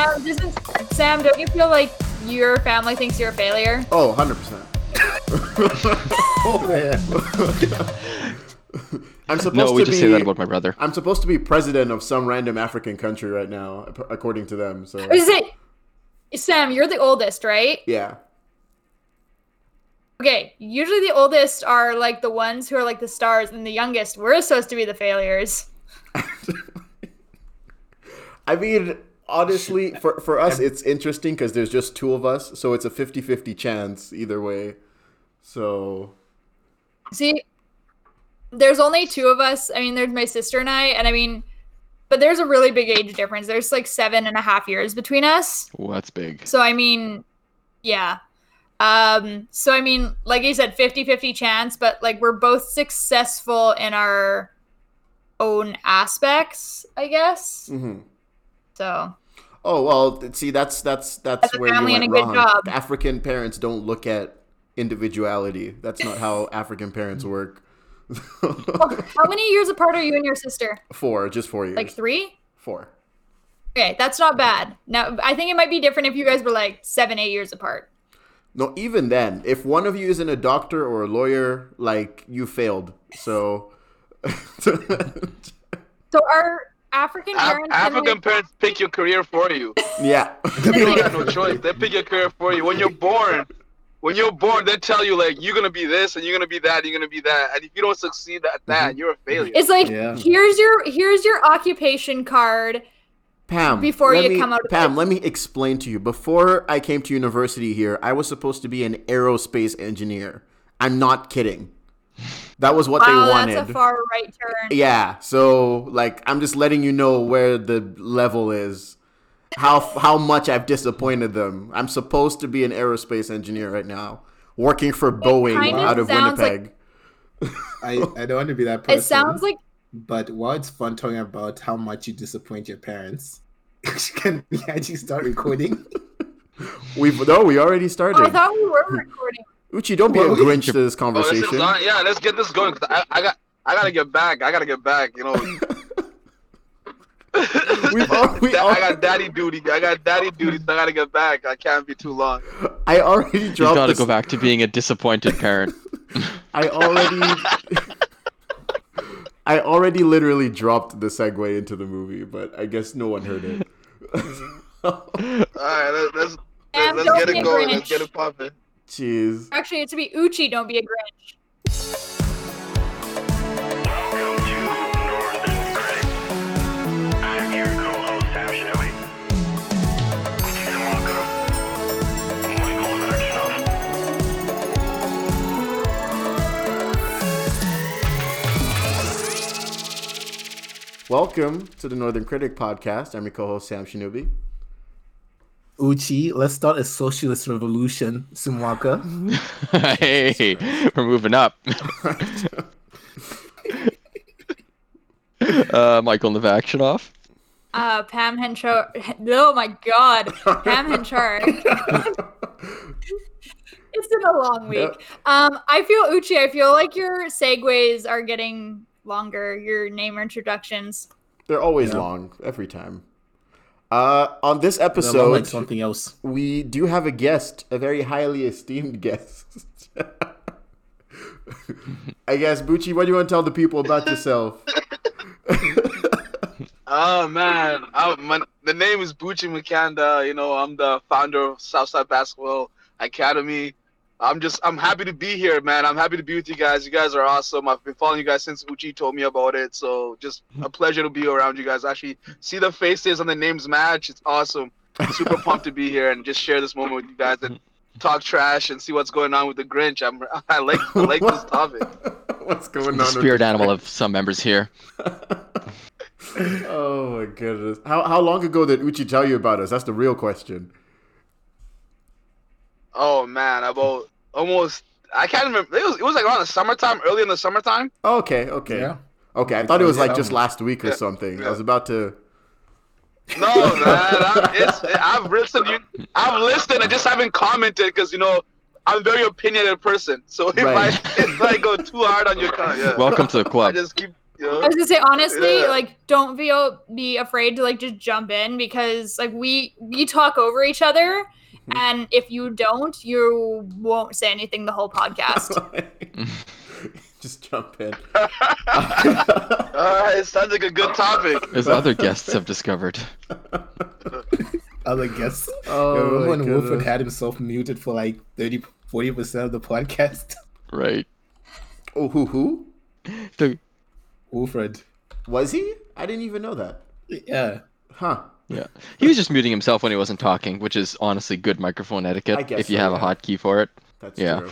Sam, doesn't Sam? Don't you feel like your family thinks you're a failure? Oh, 100%. Oh man. I'm supposed No, we to just be say that about my brother. I'm supposed to be president of some random African country right now, according to them. So Is it Sam? You're the oldest, right? yeah. Okay. Usually the oldest are like the ones who are like the stars, and the youngest we're supposed to be the failures. I mean, honestly, for for us, it's interesting because there's just two of us, so it's a 50-50 chance either way. So See, there's only two of us. I mean, there's my sister and I, and I mean, but there's a really big age difference. There's like seven and a half years between us. Well, that's big. So I mean, yeah. Um, so I mean, like you said, 50-50 chance, but like we're both successful in our own aspects, I guess. mhm. So Oh well, see that's that's that's where you went wrong. job. African parents don't look at individuality. That's not how African parents work. how many years apart are you and your sister? four, just four years. Like three? four. Okay, that's not bad. Now I think it might be different if you guys were like seven, eight years apart. No, even then, if one of you isn't a doctor or a lawyer, like you failed. So So our African parents and African parents pick your career for you. yeah. You don't have no choice. They pick your career for you. When you're born, when you're born, they tell you like you're gonna be this and you're gonna be that, you're gonna be that. And if you don't succeed at that, mm-hmm. you're a failure. It's like Yeah. here's your here's your occupation card. Pam, Before you me- come out of Pam, it. let me explain to you. Before I came to university here, I was supposed to be an aerospace engineer. I'm not kidding. That was what Wow, they wanted. that's a far right turn. yeah, so like I'm just letting you know where the level is. How how much I've disappointed them. I'm supposed to be an aerospace engineer right now, working for Boeing kinda out of sounds like- Winnipeg. I, I don't want to be that person. It sounds like But while it's fun talking about how much you disappoint your parents, can we actually start recording? We've no, we already oh, started. I thought we were recording. Uchi, don't be a Well, we- Grinch to this Oh, this conversation. on. Yeah, let's get this going. I, I got, I gotta get back. I gotta get back. You know. We've al- we I al- got daddy duty. I got daddy duty. So I gotta get back. I can't be too long. I already You dropped. gotta this- go back to being a disappointed parent. I already. I already literally dropped the segue into the movie, but I guess no one heard it. All right, let's let's let's don't get it going. Grinch. Let's get it popping. Jeez. Actually, it's to be Uchi. Don't be a Grinch. Welcome to Northern Critic. I'm your co-host, Sam Shinobi. Jason Walker. Michael Vaxnoff. Welcome to the Northern Critic podcast. I'm your co-host Sam Shinobi. Uchi, let's start a socialist revolution, Sumwaka. hey, we're moving up. uh, Michael Navakshinoff. Uh, Pam Henchar. Oh my God, Pam Henchar. it's been a long week. Um, I feel Uchi. I feel like your segues are getting longer. Your name introductions. They're always Yeah. long every time. Uh, on this episode, like something else. we do have a guest, a very highly esteemed guest. I guess Bucci, what do you want to tell the people about yourself? Oh man, I, my, the name is Bucci Makanda. You know, I'm the founder of Southside Basketball Academy. I'm just, I'm happy to be here, man. I'm happy to be with you guys. You guys are awesome. I've been following you guys since Uchi told me about it. So just a pleasure to be around you guys. Actually, see the faces and the names match. It's awesome. Super pumped to be here and just share this moment with you guys and talk trash and see what's going on with the Grinch. I'm, I like, I like this topic. What's going on? The with spirit this animal of some members here. oh my goodness. How how long ago did Uchi tell you about us? That's the real question. Oh man, about almost. I can't remember. It was, it was like around the summertime, early in the summertime. Okay, okay. Yeah. Okay, I thought it was like just last week or Yeah. something. I was about to No, man, I, it's, I've listened. You, I've listened. I just haven't commented because you know I'm a very opinionated person. So if Right. I if I go too hard on your comment, yeah. Welcome to the club. I club. just keep You know? I was gonna say honestly, Yeah. like don't be be afraid to like just jump in because like we we talk over each other, Mhm. and if you don't, you won't say anything the whole podcast. Just jump in. All right, it sounds like a good topic. As other guests have discovered. Other guests. Oh, You remember my when Wolford goodness. had himself muted for like 30, 40% of the podcast? Right. Oh, who who The, Wolford. was he? I didn't even know that. Yeah. Huh? Yeah. He was just muting himself when he wasn't talking, which is honestly good microphone etiquette if you so, have yeah. a hotkey for it. That's Yeah. true.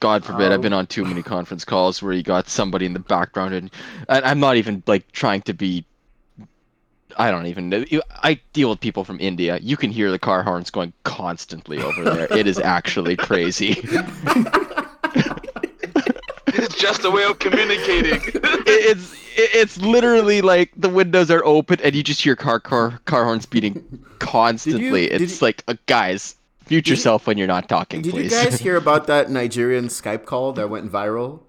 God forbid, I've Um, been on too many conference calls where you got somebody in the background, and, and I'm not even like trying to be. I don't even know. I deal with people from India. You can hear the car horns going constantly over there. It is actually crazy. It's just a way of communicating. It's it's literally like the windows are open and you just hear car car car horns beating constantly. did it's you- like, uh, guys, mute you- yourself when you're not talking, Did please. you guys hear about that Nigerian Skype call that went viral?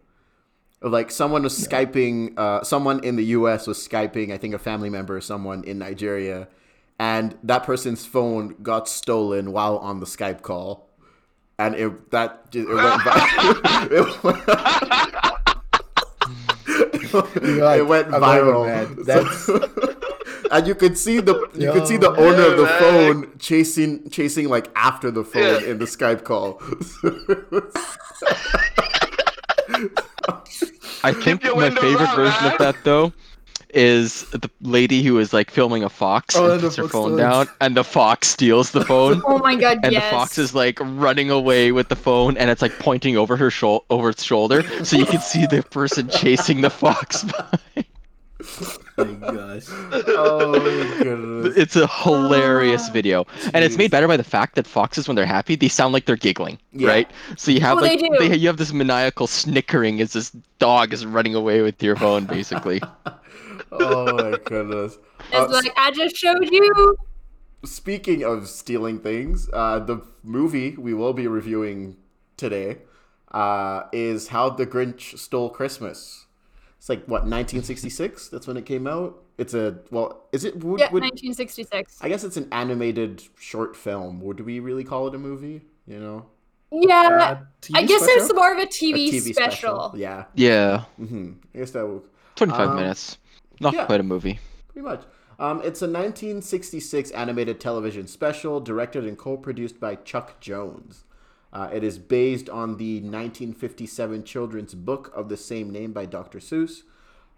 Like someone was skyping, uh, someone in the U.S. was skyping, I think a family member or someone in Nigeria, and that person's phone got stolen while on the Skype call, and it that it went viral. it went, You're it went like, I love it, viral. man. So- That's- and you could see the you could see the Yo, owner of the man. phone chasing chasing like after the phone Yeah. in the Skype call. I think your my favorite up, version man. of that though is the lady who is like filming a fox Oh, and the puts her fox phone steals. down, and the fox steals the phone. oh my god, And yes. the fox is like running away with the phone, and it's like pointing over her shou- over its shoulder, so you can see the person chasing the fox. by. oh my gosh. oh my goodness. It's a hilarious Ah. video, and it's made better by the fact that foxes, when they're happy, they sound like they're giggling, Yeah. right? So you have Oh, they like you have this maniacal snickering as this dog is running away with your phone, basically. Oh my goodness. It's Uh, like I just showed you. Speaking of stealing things, uh, the movie we will be reviewing today uh, is How the Grinch Stole Christmas. It's like what 1966. That's when it came out. It's a well, is it? Would, Yeah, would- 1966. I guess it's an animated short film. Would we really call it a movie? You know, Yeah, Uh, I guess special? it's more of a a TV, TV special. Yeah. Yeah, hmm I guess that would twenty-five Um, minutes, not yeah. quite a movie. Pretty much. Um, it's a 1966 animated television special directed and co produced by Chuck Jones. Uh, it is based on the 1957 children's book of the same name by Dr. Seuss.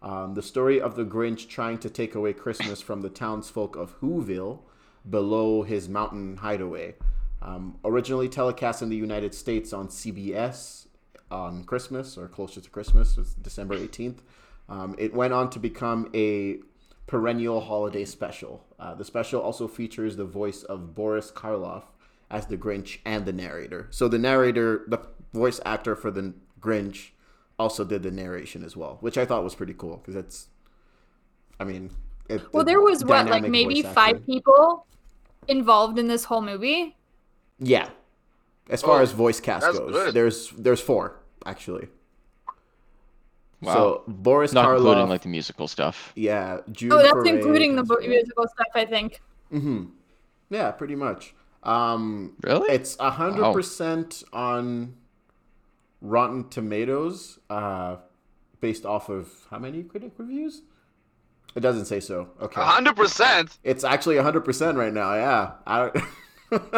Um, the story of the Grinch trying to take away Christmas from the townsfolk of Whoville below his mountain hideaway. Um, originally telecast in the United States on CBS on Christmas or closer to Christmas, it's December 18th. Um, it went on to become a perennial holiday special. Uh, the special also features the voice of Boris Karloff as the Grinch and the narrator. So the narrator, the voice actor for the Grinch, also did the narration as well, which I thought was pretty cool because it's, I mean, it, Well, there was what, like maybe five people involved in this whole movie. Yeah, as far Oh, as voice cast goes, good. there's there's four actually. Wow. So Boris Not Karloff, including like the musical stuff. yeah, June Oh, that's Foray, including the Pascal- musical stuff, I think. Mm-hmm. Yeah, pretty much. Um, Really? it's a hundred percent on Rotten Tomatoes, uh, based off of how many critic reviews? It doesn't say so. Okay, hundred percent. it's actually hundred percent right now. Yeah, I don't.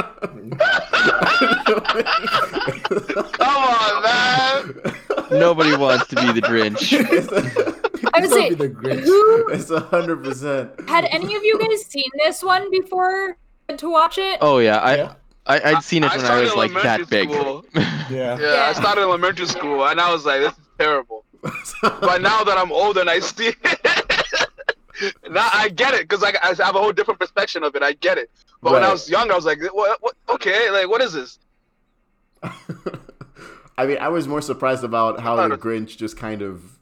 Come on, man. Nobody wants to be the Grinch. I would Don't say, the Grinch. who it's a hundred percent. had any of you guys seen this one before to watch it? Oh yeah, I, Yeah. I I'd seen it I when I started was like that elementary big. school. Yeah. Yeah, Yeah. I started elementary school, and I was like, "This is terrible." But now that I'm older and I see now I get it because I, I have a whole different perspective of it. I get it. But when I was younger, I was like, what, what, "Okay, like what is this?" I mean, I was more surprised about how the Grinch just kind of,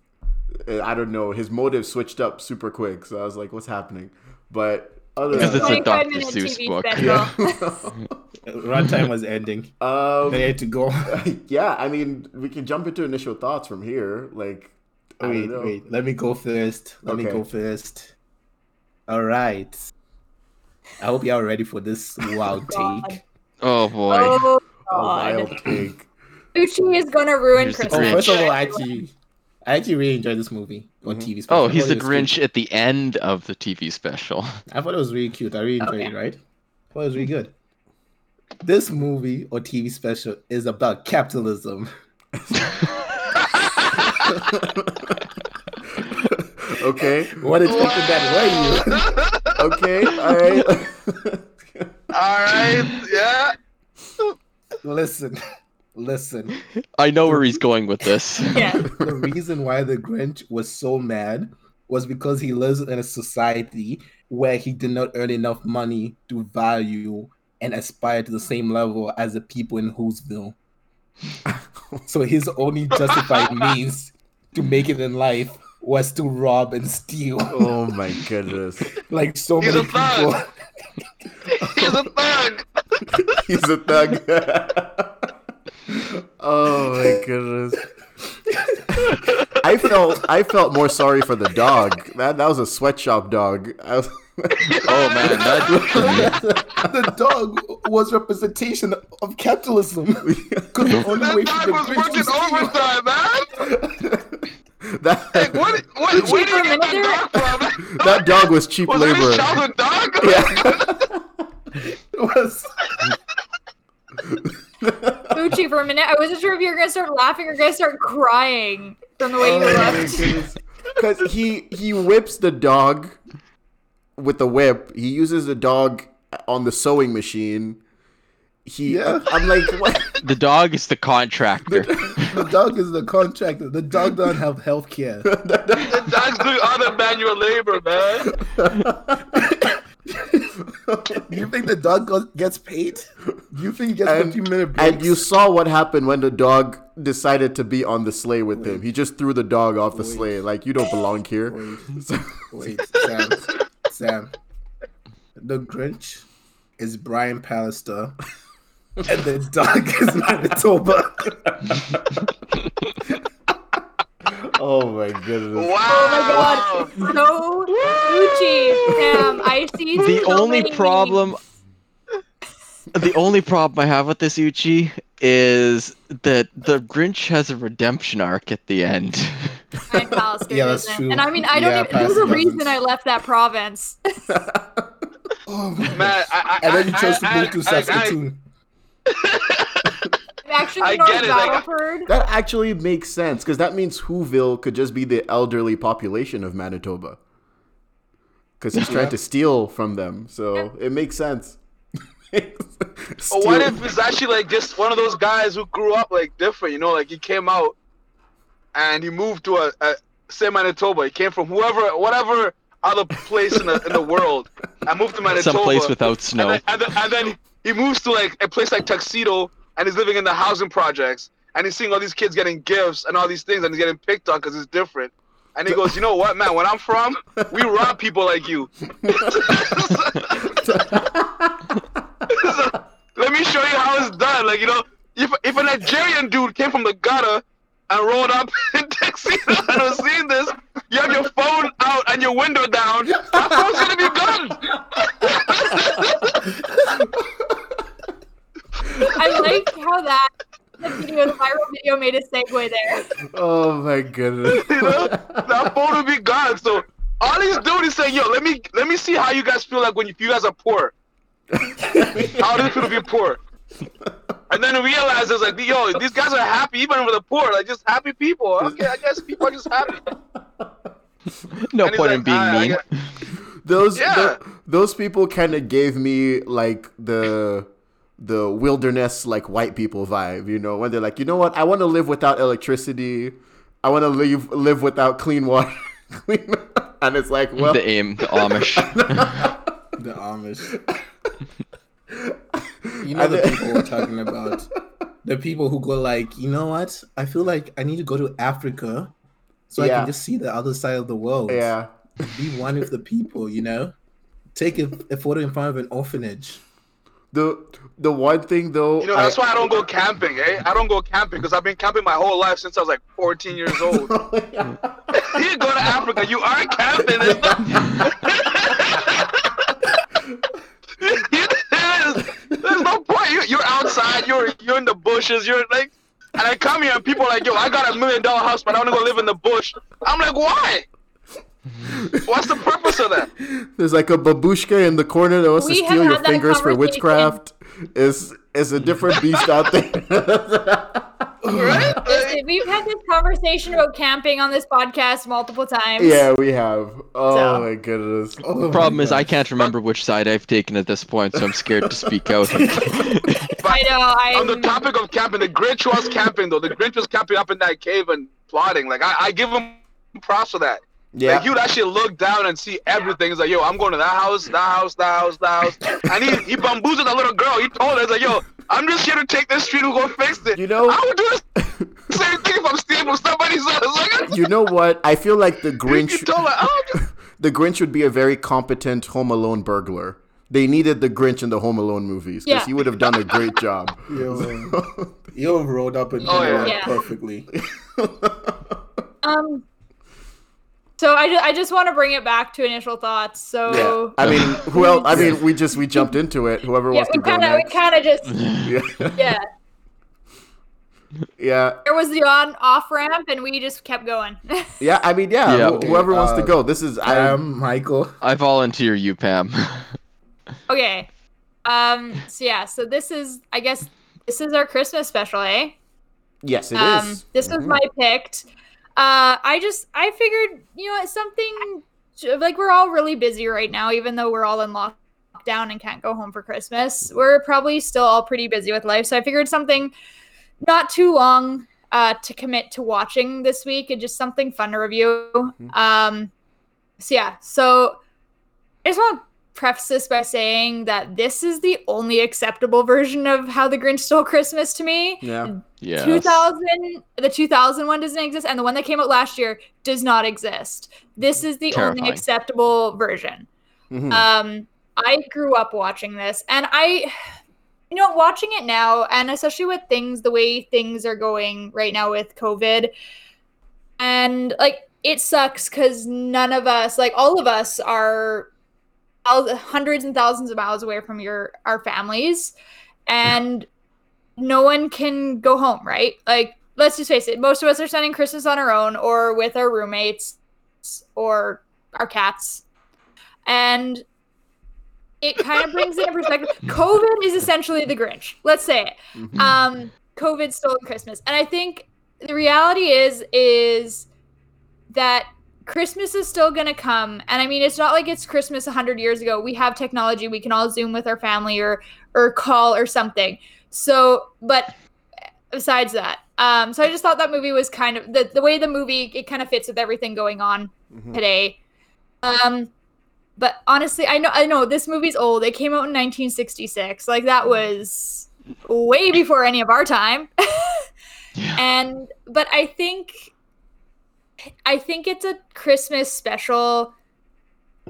uh, I don't know, his motive switched up super quick. So I was like, what's happening? But other Because than it's a that, 25 Dr. Seuss TV book. special. Runtime was ending. um, They had to go. yeah, I mean, we can jump into initial thoughts from here. Like, I Wait, don't know. wait. Let me go first. Let me go first. All right. I hope y'all ready for this wild God. take. Oh boy. Oh, A wild take. Gucci is gonna ruin Here's the Oh, Christmas. Grinch. first of all, I actually, I actually really enjoyed this movie on Mhm. TV. special. Oh, I he's thought the it was cute. Grinch at the end of the TV special. I thought it was really cute. I really enjoyed Okay. it. Right? I thought it was really good. This movie or TV special is about capitalism. okay. What expected that were you? Okay. All right. All right. Yeah. listen, listen. I know where he's going with this. Yeah. the reason why the Grinch was so mad was because he lives in a society where he did not earn enough money to value and aspire to the same level as the people in Whoville. so his only justified means to make it in life was to rob and steal, oh my goodness. like so He's many a people. He's a thug. He's a thug. Oh my goodness. I felt I felt more sorry for the dog. That that was a sweatshop dog. I was, Oh man, that the dog was representation of capitalism. Because the only That for dog was working to overtime, man. that Like, what? What? Where did you get that dog from? that dog was cheap Was that his labor. childhood dog? Yeah. was Gucci for a minute. I wasn't sure if you were gonna start laughing or gonna start crying from the way you oh looked. Because he he whips the dog with the whip. He uses the dog on the sewing machine. He, Yeah. I'm like, what? the dog is the contractor. the dog is the contractor. The dog doesn't have health care. The dog's doing other manual labor, man. Do you think the dog gets paid? Do you think he gets And- 15 minute breaks? And you saw what happened when the dog decided to be on the sleigh with him. He just threw the dog off the Wait. sleigh. Like you don't belong here. Wait, So- wait, Sam. Sam. The Grinch is Brian Pallister. And the dog is Manitoba. Oh my goodness. Wow. Oh No, Gucci, Sam. I see. the so only many problem the only problem I have with this Uchi is that the Grinch has a redemption arc at the end. memes. Yeah, that's doesn't. true. And I mean, I don't. Yeah, even, there's a reason doesn't. I left that province. Oh my Man, I, I, And then you I- chose to I- move to I- I- Saskatoon. I'm actually I North get it, like- That actually makes sense because that means Whoville could just be the elderly population of Manitoba. Because he's trying to steal from them, so it makes sense. But what if it's actually like just one of those guys who grew up like different, you know, like he came out and he moved to a, a say Manitoba. He came from whoever, whatever other place in the in the world, I moved to Manitoba. Some place without and snow. then, and, then, and then he moves to like a place like Tuxedo, and he's living in the housing projects, and he's seeing all these kids getting gifts and all these things, and he's getting picked on because it's different. And he goes, you know what, man? When I'm from, we rob people like you. Let me show you how it's done. Like you know, if if a Nigerian dude came from the gutter and rolled up in Texas and was seeing this, you have your phone out and your window down. That phone's gonna be gone. I like how that the video, the viral video, made a segue there. oh my goodness. You know, that phone will be gone. So all he's doing is saying, "Yo, let me let me see how you guys feel like when you, if you guys are poor. how does it feel to be poor?" And then he realizes like, "Yo, these guys are happy even with the poor. Like just happy people. Okay, I guess people are just happy." No And he's point in being "Ah, mean. those Yeah. tho- those people kind of gave me like the the wilderness like white people vibe you know when they're like you know what i want to live without electricity i want to live live without clean water clean and it's like well the aim, the Amish. The Amish. You know the people we're talking about. The people who go like, you know what? I feel like I need to go to Africa so I can just see the other side of the world. yeah Be one with the people, you know? Take a, a photo in front of an orphanage. The the one thing though You know, that's why I don't go camping, eh? I don't go camping because I've been camping my whole life since I was like 14 years old. you go to Africa. You are camping. It's not- there's, there's no point. You, you're outside. You're you're in the bushes. You're like, and I come here and people are like, yo, I got a million dollar house, but I want to go live in the bush. I'm like, why? What's the purpose of that? There's like a babushka in the corner that wants We to steal your fingers for witchcraft. Is is a different beast out there. Right? Listen, We've had this conversation about camping on this podcast multiple times. yeah, we have. Oh So. my goodness. Oh my Problem is, I can't remember which side I've taken at this point, so I'm scared to speak out. I know. I'm, On the topic of camping, the Grinch was camping though. The Grinch was camping up in that cave and plotting. Like I, I give him props for that. Yeah. Like he would actually look down and see everything. He's like, yo, I'm going to that house, that house, that house, that house. And he he bamboozled that little girl. He told her, he's like, yo, I'm just here to take this street and go fix it. You know- I would do the same thing if I'm stealing from somebody's house. Like, you know what? I feel like the he Grinch told her, oh, just- the Grinch would be a very competent Home Alone burglar. They needed the Grinch in the Home Alone movies because Yeah. he would have done a great job. Yo, you rolled up and Oh, yeah. Yeah. perfectly. Um. So I just, I just want to bring it back to initial thoughts. Yeah. So I mean, who else? I mean, we just we jumped into it. Whoever yeah, wants to kind of we next. kind of just Yeah. yeah. yeah. There was the on off ramp, and we just kept going. Yeah. I mean, yeah. Yeah. wh- whoever wants to Uh, go. This is I. am Michael. I volunteer you, Pam. okay. Um. So yeah. So this is I guess this is our Christmas special, eh? yes, it is. um, This was Mhm. my picked. Uh, I just I figured you know something like we're all really busy right now, even though we're all in lockdown and can't go home for Christmas. We're probably still all pretty busy with life, so I figured something not too long uh, to commit to watching this week and just something fun to review. Mm-hmm. Um, so yeah, so I just want to preface this by saying that this is the only acceptable version of how the Grinch stole Christmas to me. Yeah. Yeah. 2000 the 2000 one doesn't exist and the one that came out last year does not exist this is the only acceptable version Mhm. um i grew up watching this and i you know watching it now and especially with things the way things are going right now with covid and like it sucks because none of us like all of us are hundreds and thousands of miles away from your our families and no one can go home right? Like let's just face it most of us are spending christmas on our own or with our roommates or our cats. And it kind of brings it in perspective covid is essentially the grinch let's say it. Mhm. um covid stole christmas. And i think the reality is is that christmas is still going to come. And i mean it's not like it's christmas 100 years ago. We have technology. We can all zoom with our family or or call or something so but besides that um so i just thought that movie was kind of the, the way the movie it kind of fits with everything going on Mhm. today. Um but honestly i know i know this movie's old. It came out in 1966 like that was way before any of our time. Yeah. and but i think i think it's a christmas special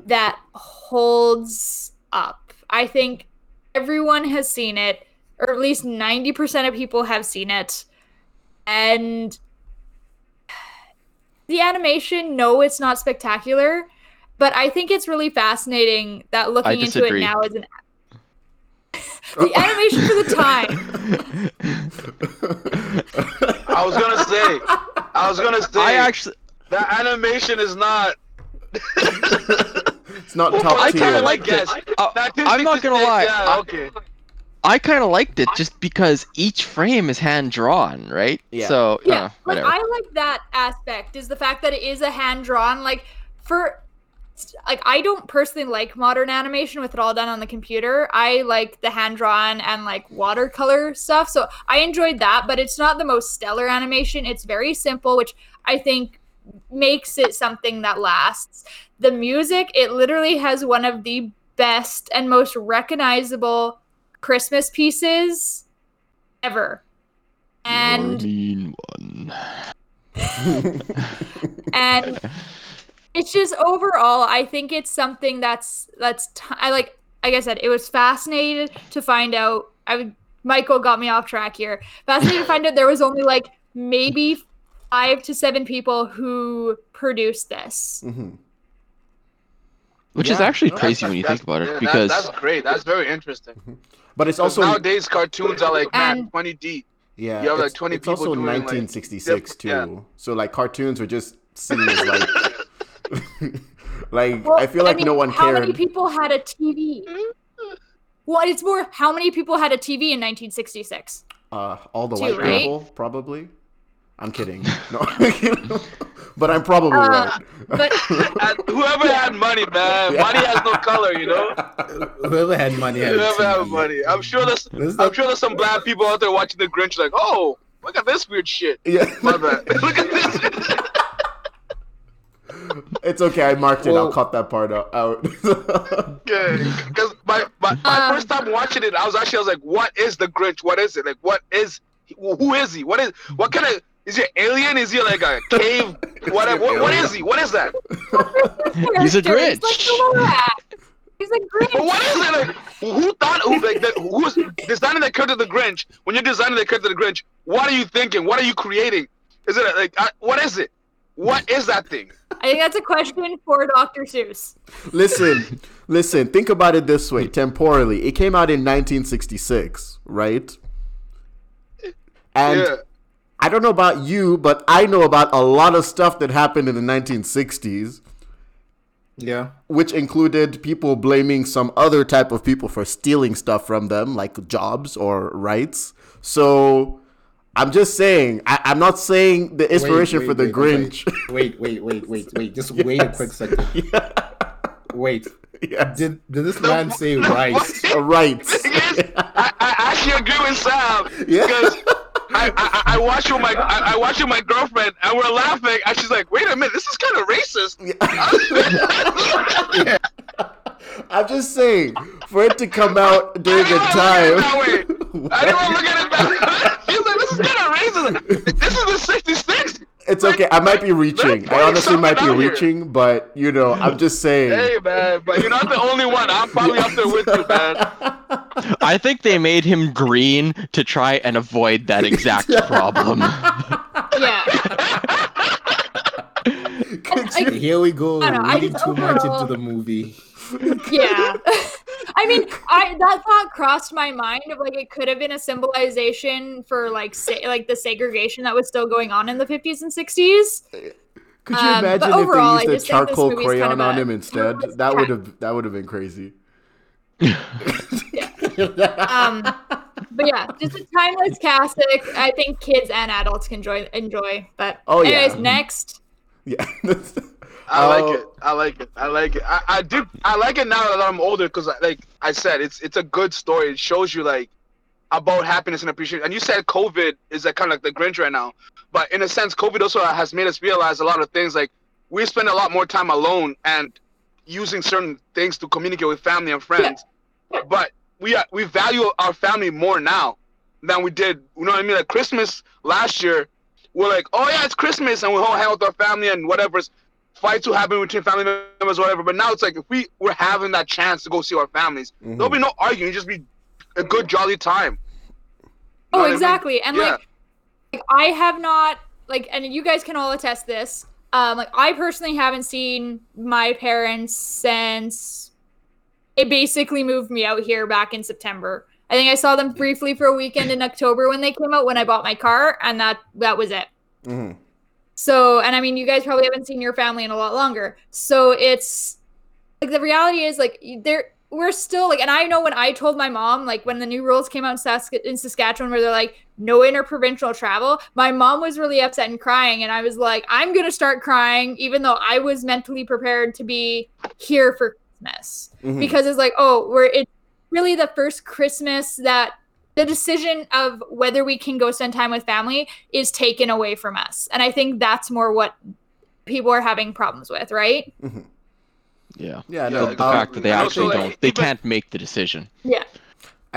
that holds up. I think everyone has seen it or at least 90% of people have seen it and the animation no it's not spectacular but i think it's really fascinating that looking into it now is an the animation for the time I was gonna say, I was gonna say, I actually, the animation is not. it's not Well, top I kinda liked it. uh, I'm not gonna lie. Yeah, I- okay. I kind of liked it just because each frame is hand drawn, right? Yeah. So yeah uh, like i like that aspect is the fact that it is a hand drawn like for like i don't personally like modern animation with it all done on the computer i like the hand drawn and like watercolor stuff so i enjoyed that but it's not the most stellar animation it's very simple which i think makes it something that lasts the music it literally has one of the best and most recognizable christmas pieces ever and mean one. and it's just overall i think it's something that's that's t- i like like i said it was fascinating to find out i would michael got me off track here fascinating to find out there was only like maybe five to seven people who produced this. hmm Which is Yeah. actually No, crazy that's- when you that's- think about yeah, it, that- because that's great. That's very interesting. But it's also nowadays cartoons are like man, And- twenty deep. yeah, you have, like, 20 it's people also doing, like, 1966 too. diff- So like cartoons were just seen as like like Well, I feel like mean, no one How cared. many people had a TV? Well, it's more how many people had a TV in 1966? Uh, all the Two, white right? people, probably. I'm kidding. No, but I'm probably Uh, right. but- whoever had money, man, money has no color, you know. Whoever had money had Whoever had money. I'm sure there's, This I'm the- sure there's some black people out there watching the Grinch, like, oh, look at this weird shit. yeah, My bad. look at this. it's okay. I marked it. I'll cut that part out. out. Because my, my, my Um, first time watching it, I was actually I was like, what is the Grinch? What is it? Like, what is? Who is he? What is? What kind of? Is he an alien? Is he like a cave? What, what, what is he? What is that? He's a Characters, Grinch. Like the rat. He's a But Grinch. what is it? Like, who thought? Who like? The, who's designing the character of the Grinch? When you're designing the character of the Grinch, what are you thinking? What are you creating? Is it like? Uh, what is it? What is that thing? I think that's a question for Dr. Seuss. listen, listen. Think about it this way. Temporally, it came out in 1966, right? And yeah. I don't know about you, but I know about a lot of stuff that happened in the 1960s. Yeah. which included people blaming some other type of people for stealing stuff from them, like jobs or rights. So I'm just saying, I, I'm not saying the inspiration Wait, for the wait, wait, Grinch. Wait, wait, wait, wait, wait. Just wait a quick second. yeah. Wait. Yes. Did did this man say rice? Rights. is, I, I actually agree with Sam Yeah. because I, I, I watched with my I, I watched with my girlfriend and we're laughing and she's like, wait a minute, this is kind of racist. I'm just saying, for it to come out during a time. I didn't want to look at it that way. She's like, this is kind of racist. This is the '66. It's okay. I might be reaching. I honestly might be something out here. reaching, but you know, I'm just saying. Hey man, but you're not the only one. I'm probably up there with you, man. I think they made him green to try and avoid that exact problem. Yeah. I- you- Here we go, I don't know, I reading just too much into the movie. Yeah. I mean, I that thought crossed my mind of like it could have been a symbolization for like say, like the segregation that was still going on in the 50s and 60s. Could you Um, but imagine overall, I if they used a charcoal movie's kind crayon of on a- him instead? That would have that would have been crazy. Um, but yeah, just a timeless classic. I think kids and adults can enjoy enjoy. But Oh, yeah. next. yeah. I like Oh. it. I like it. I like it. I, I do. I like it now that I'm older because, like I said, it's it's a good story. It shows you like about happiness and appreciation. And you said COVID is like kind of like the Grinch right now, but in a sense, COVID also has made us realize a lot of things. Like we spend a lot more time alone and using certain things to communicate with family and friends. But we are, we value our family more now than we did. You know what I mean? Like Christmas last year, we're like, oh yeah, it's Christmas, and we all hang out with our family and whatever's fights will happen between family members, whatever. But now it's like if we were having that chance to go see our families, Mhm. there'll be no arguing. Just be a good jolly time. You know Oh, what I mean? exactly. And Yeah. like, like, I have not like, and you guys can all attest this. Um, like I personally haven't seen my parents since it basically moved me out here back in September. I think I saw them briefly for a weekend in October when they came out when I bought my car, and that that was it. hmm So, and I mean, you guys probably haven't seen your family in a lot longer. So it's like the reality is like there we're still like, and I know when I told my mom like when the new rules came out in, Sask- in Saskatchewan where they're like no interprovincial travel, my mom was really upset and crying, and I was like, I'm gonna start crying even though I was mentally prepared to be here for Christmas. Hmm because it's like oh we're it's really the first christmas that the decision of whether we can go spend time with family is taken away from us. And i think that's more what people are having problems with right? Yeah. Yeah, Yeah, no, like The uh, fact that they actually don't, they can't make the decision. yeah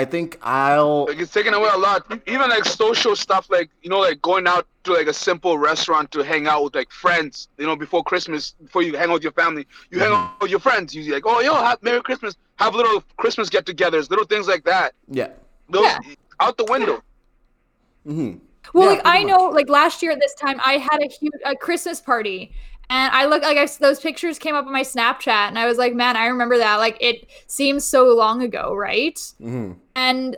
I think I'll. Like it's taken away a lot. Even like social stuff, like you know, like going out to like a simple restaurant to hang out with like friends. You know, before Christmas, before you hang out with your family, you hang Mm-hmm. out with your friends. You like, oh yo, have Merry Christmas. Have little Christmas get-togethers, little things like that. Yeah. Those Yeah. out the window. hmm Well, Yeah, like I pretty know, like last year at this time, I had a huge a Christmas party, and I look like I, those pictures came up on my Snapchat, and I was like, man, I remember that. Like it seems so long ago, right? hmm And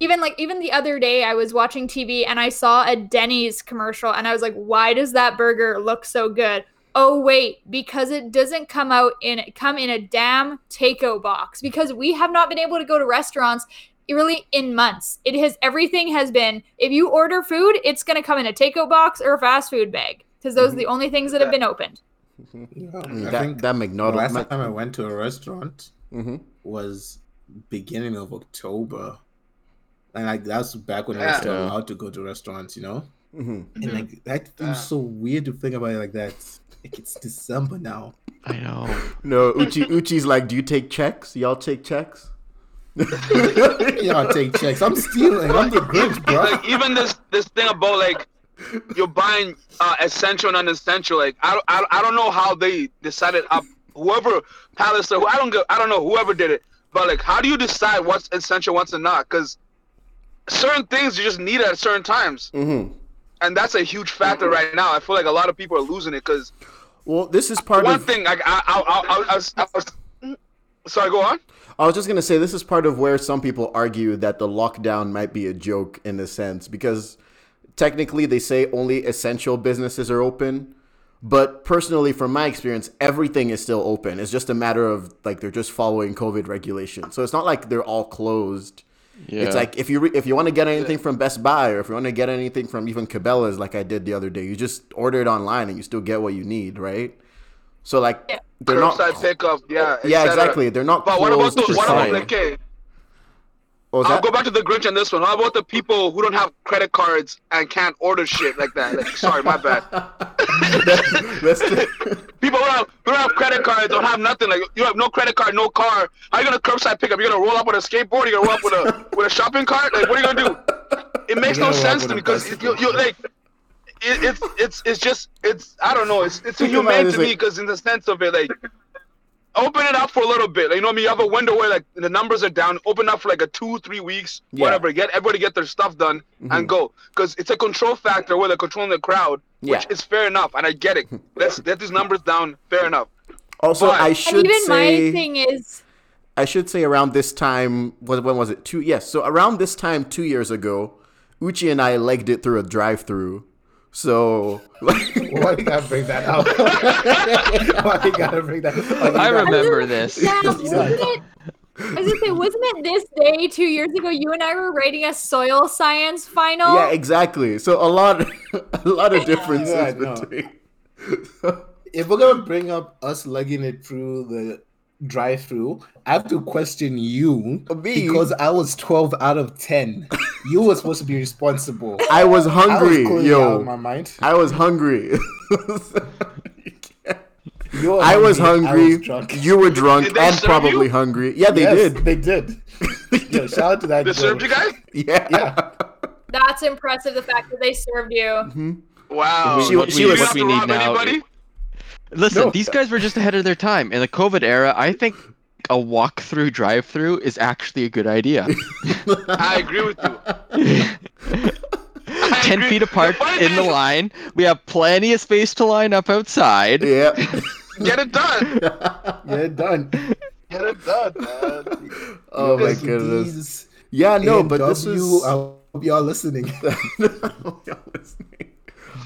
even like even the other day, I was watching TV and I saw a Denny's commercial, and I was like, why does that burger look so good? Oh wait, because it doesn't come out in come in a damn takeout box. Because we have not been able to go to restaurants really in months. It has everything has been if you order food, it's gonna come in a takeout box or a fast food bag. Because those are the only things that have been opened. Yeah, Mm, I that think that the McNaughton. last time I went to a restaurant hmm was beginning of October. And like that's back when I was still allowed to go to restaurants, you know? hmm And like that feels Yeah. so weird to think about it like that. Like it's December now. I know. No, Uchi Uchi's like, do you take checks? Y'all take checks? Y'all take checks. I'm stealing. I'm the Grinch, bro. like even this this thing about like you're buying uh, essential and unessential. Like I, I, I don't know how they decided. Uh, whoever Palace or I don't go, I don't know whoever did it. But like, how do you decide what's essential, what's not? Because certain things you just need at certain times, hmm and that's a huge factor right now. I feel like a lot of people are losing it because Well, this is part one of. One thing. Like I, I, I, I, I, was, I was. Sorry, go on. I was just gonna say this is part of where some people argue that the lockdown might be a joke in a sense because technically they say only essential businesses are open, but personally, from my experience, everything is still open. It's just a matter of like they're just following COVID regulations. So it's not like they're all closed. Yeah. It's like if you re- if you want to get anything from Best Buy or if you want to get anything from even Cabela's, like I did the other day, you just order it online and you still get what you need, right? So like Yeah. they're not. Curbside pickup. Yeah. yeah, exactly. They're not But what about closed the to what about sign. the okay? What I'll that? go back to the Grinch on this one. How about the people who don't have credit cards and can't order shit like that? Like, sorry, my bad. That's the- People who don't, have, who don't have credit cards, don't have nothing. Like you have no credit card, no car. How you gonna curbside pickup? You gonna roll up with a skateboard? You gonna roll up with a with a shopping cart? Like what are you gonna do? It makes no gonna roll up sense to me because you, you like. It, it's it's it's just it's I don't know it's it's Think about inhumane to as me because in the sense of it like open it up for a little bit like, you know what I mean you have a window where like the numbers are down open up for like a two three weeks Yeah. whatever get everybody get their stuff done Mhm. and go because it's a control factor where they're controlling the crowd which Yeah. is fair enough and I get it let's get these numbers down fair enough Also, But- I should and even say my thing is I should say around this time when, when was it? Two yes. So around this time two years ago, Uchi and I legged it through a drive-through. So like, Why you gotta bring that up? Why you gotta bring that up? I remember this. Yeah, wasn't it? I was gonna say, wasn't it this day two years ago? You and I were writing a soil science final. yeah, exactly. So a lot a lot of differences Yeah, I know. between. If we're gonna bring up us lugging it through the drive-through, I have to question you Me? because I was 12 out of 10. You were supposed to be responsible. I was I was hungry, out of my yo. mind. I was hungry. You were I was I hungry. was drunk. you were drunk Did they and probably you? hungry. Yeah, they Yes, did. They did. Yo, shout out to that. they girl. served you guys Yeah. Yeah. That's impressive. The fact that they served you. Mm-hmm. wow We- She- what she we, was- what we You need have to rob now. anybody? Listen, No. these guys were just ahead of their time. In the COVID era, I think a walk-through drive-through is actually a good idea. I agree with you Ten agree. feet apart The funny in the line. We have plenty of space to line up outside. yeah. get it done Yeah, done. get it done man oh my goodness. these Yeah, no, but this AMW, was. I hope y'all listening.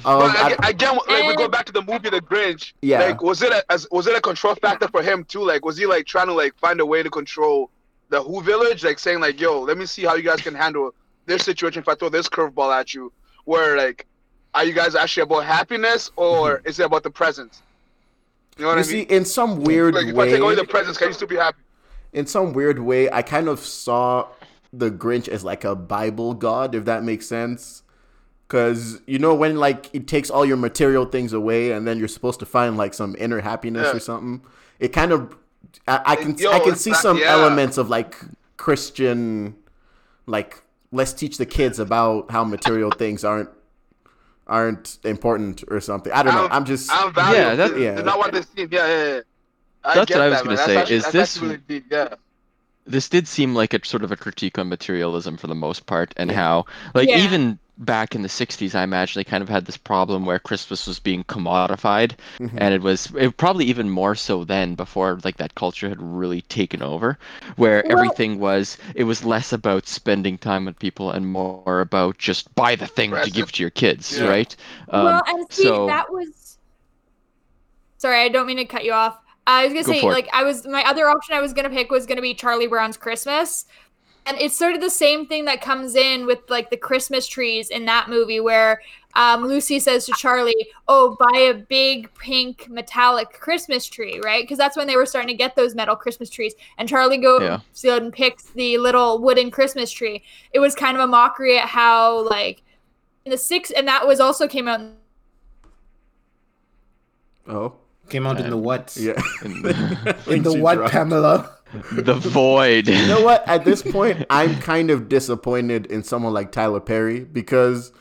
Um, But I- again, again, like we go back to the movie The Grinch. Yeah. Like, was it a as, was it a control factor for him too? Like, was he like trying to like find a way to control the Who village? Like saying like, "Yo, let me see how you guys can handle this situation if I throw this curveball at you." Where like, are you guys actually about happiness or is it about the presents? You know what Mm-hmm. you I see, mean? in some weird Like, if I way, take away the presents, can you still be happy? in some weird way, I kind of saw the Grinch as like a Bible god, if that makes sense. Cause you know when like it takes all your material things away, and then you're supposed to find like some inner happiness Yeah. or something. It kind of, I, I can Yo, I can see not- some yeah. elements of like Christian, like let's teach the kids about how material things aren't aren't important or something. I don't know. I'm- I'm just I'm valuable. Yeah, that- yeah. it's not what they seem. Yeah, yeah, yeah. I That's get what I was that, gonna man. say, That's actually, is this- really deep. Yeah. This did seem like a sort of a critique on materialism for the most part, and how, like, Yeah. even back in the 60s, I imagine they kind of had this problem where Christmas was being commodified, Mhm. and it was it, probably even more so then before like that culture had really taken over, where Well- everything was it was less about spending time with people and more about just buy the thing to give to your kids, Yeah. right? Um, well, and see, so that was. Sorry, I don't mean to cut you off. I was gonna Go say, for it. like, I was my other option I was gonna pick was gonna be Charlie Brown's Christmas, and it's sort of the same thing that comes in with like the Christmas trees in that movie where um, Lucy says to Charlie, "Oh, buy a big pink metallic Christmas tree, right?" Because that's when they were starting to get those metal Christmas trees, and Charlie goes Yeah. and picks the little wooden Christmas tree. It was kind of a mockery at how like in the six, and that was also came out. in Oh, Came out in the what? yeah. In Things the what. Pamela? The void. You know what? At this point, I'm kind of disappointed in someone like Tyler Perry because